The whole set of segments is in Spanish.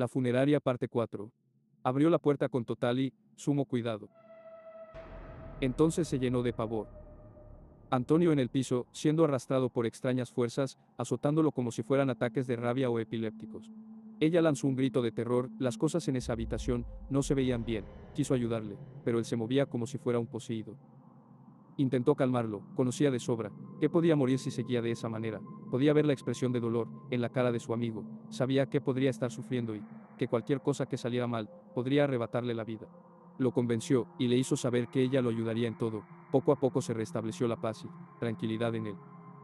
La funeraria parte 4. Abrió la puerta con total y sumo cuidado. Entonces se llenó de pavor. Antonio en el piso, siendo arrastrado por extrañas fuerzas, azotándolo como si fueran ataques de rabia o epilépticos. Ella lanzó un grito de terror, las cosas en esa habitación no se veían bien, quiso ayudarle, pero él se movía como si fuera un poseído. Intentó calmarlo, conocía de sobra, que podía morir si seguía de esa manera, podía ver la expresión de dolor en la cara de su amigo, sabía que podría estar sufriendo y que cualquier cosa que saliera mal podría arrebatarle la vida. Lo convenció y le hizo saber que ella lo ayudaría en todo, poco a poco se restableció la paz y tranquilidad en él.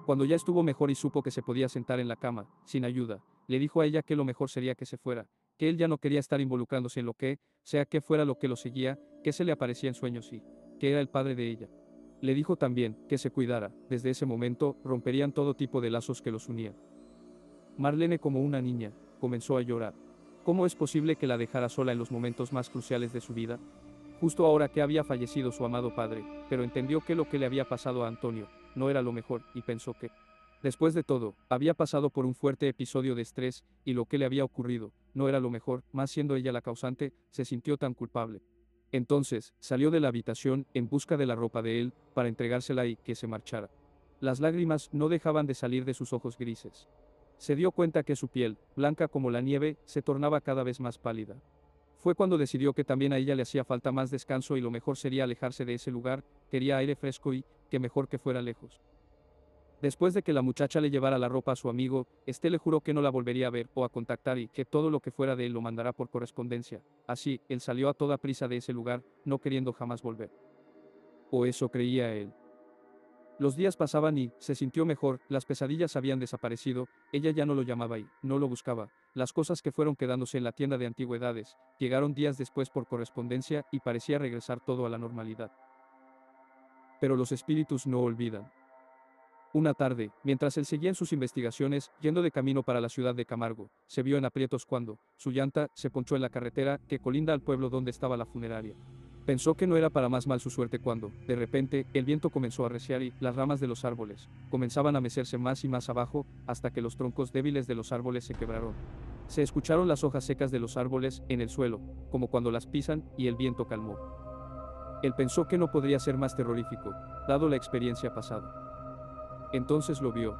Cuando ya estuvo mejor y supo que se podía sentar en la cama, sin ayuda, le dijo a ella que lo mejor sería que se fuera, que él ya no quería estar involucrándose en lo que, sea que fuera lo que lo seguía, que se le aparecía en sueños y que era el padre de ella. Le dijo también que se cuidara, desde ese momento romperían todo tipo de lazos que los unían. Marlene como una niña, comenzó a llorar. ¿Cómo es posible que la dejara sola en los momentos más cruciales de su vida? Justo ahora que había fallecido su amado padre, pero entendió que lo que le había pasado a Antonio no era lo mejor, y pensó que, después de todo, había pasado por un fuerte episodio de estrés, y lo que le había ocurrido no era lo mejor, más siendo ella la causante, se sintió tan culpable. Entonces, salió de la habitación en busca de la ropa de él, para entregársela y que se marchara. Las lágrimas no dejaban de salir de sus ojos grises. Se dio cuenta que su piel, blanca como la nieve, se tornaba cada vez más pálida. Fue cuando decidió que también a ella le hacía falta más descanso y lo mejor sería alejarse de ese lugar, quería aire fresco y, que mejor que fuera lejos. Después de que la muchacha le llevara la ropa a su amigo, este le juró que no la volvería a ver o a contactar y que todo lo que fuera de él lo mandará por correspondencia. Así, él salió a toda prisa de ese lugar, no queriendo jamás volver. O eso creía él. Los días pasaban y, se sintió mejor, las pesadillas habían desaparecido, ella ya no lo llamaba y, no lo buscaba, las cosas que fueron quedándose en la tienda de antigüedades, llegaron días después por correspondencia y parecía regresar todo a la normalidad. Pero los espíritus no olvidan. Una tarde, mientras él seguía en sus investigaciones, yendo de camino para la ciudad de Camargo, se vio en aprietos cuando, su llanta, se ponchó en la carretera que colinda al pueblo donde estaba la funeraria. Pensó que no era para más mal su suerte cuando, de repente, el viento comenzó a arreciar y las ramas de los árboles comenzaban a mecerse más y más abajo, hasta que los troncos débiles de los árboles se quebraron. Se escucharon las hojas secas de los árboles en el suelo, como cuando las pisan, y el viento calmó. Él pensó que no podría ser más terrorífico, dado la experiencia pasada. Entonces lo vio.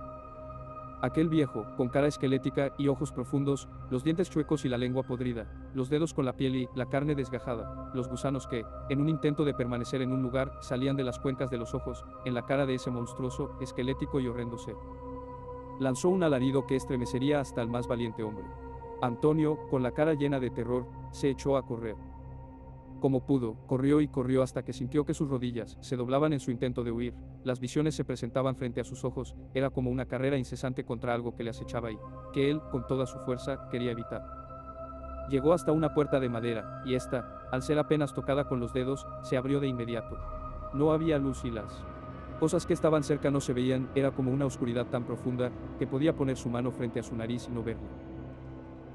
Aquel viejo, con cara esquelética y ojos profundos, los dientes chuecos y la lengua podrida, los dedos con la piel y la carne desgajada, los gusanos que, en un intento de permanecer en un lugar, salían de las cuencas de los ojos, en la cara de ese monstruoso, esquelético y horrendo ser. Lanzó un alarido que estremecería hasta el más valiente hombre. Antonio, con la cara llena de terror, se echó a correr. Como pudo, corrió y corrió hasta que sintió que sus rodillas se doblaban en su intento de huir, las visiones se presentaban frente a sus ojos, era como una carrera incesante contra algo que le acechaba y, que él, con toda su fuerza, quería evitar. Llegó hasta una puerta de madera, y esta, al ser apenas tocada con los dedos, se abrió de inmediato. No había luz y las cosas que estaban cerca no se veían, era como una oscuridad tan profunda, que podía poner su mano frente a su nariz y no verla.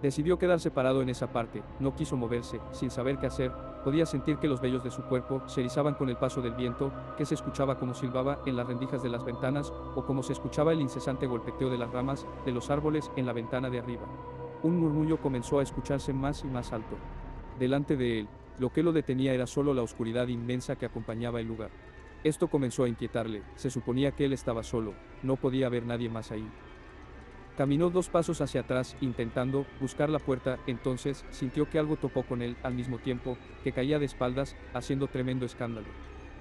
Decidió quedarse parado en esa parte, no quiso moverse, sin saber qué hacer, podía sentir que los vellos de su cuerpo se erizaban con el paso del viento, que se escuchaba como silbaba en las rendijas de las ventanas, o como se escuchaba el incesante golpeteo de las ramas de los árboles en la ventana de arriba. Un murmullo comenzó a escucharse más y más alto. Delante de él, lo que lo detenía era solo la oscuridad inmensa que acompañaba el lugar. Esto comenzó a inquietarle, se suponía que él estaba solo, no podía haber nadie más ahí. Caminó dos pasos hacia atrás, intentando buscar la puerta, entonces sintió que algo topó con él al mismo tiempo, que caía de espaldas, haciendo tremendo escándalo.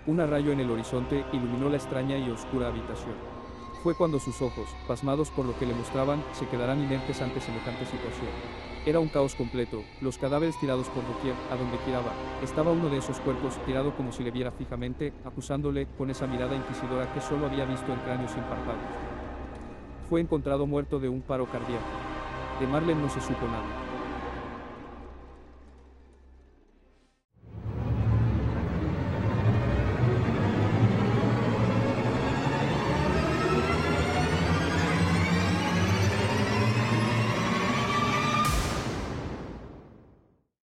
Un rayo en el horizonte iluminó la extraña y oscura habitación. Fue cuando sus ojos, pasmados por lo que le mostraban, se quedarán inertes ante semejante situación. Era un caos completo, los cadáveres tirados por doquier, a donde giraba. Estaba uno de esos cuerpos tirado como si le viera fijamente, acusándole con esa mirada inquisidora que solo había visto en cráneos sin. Fue encontrado muerto de un paro cardíaco. De Marlene no se supo nada.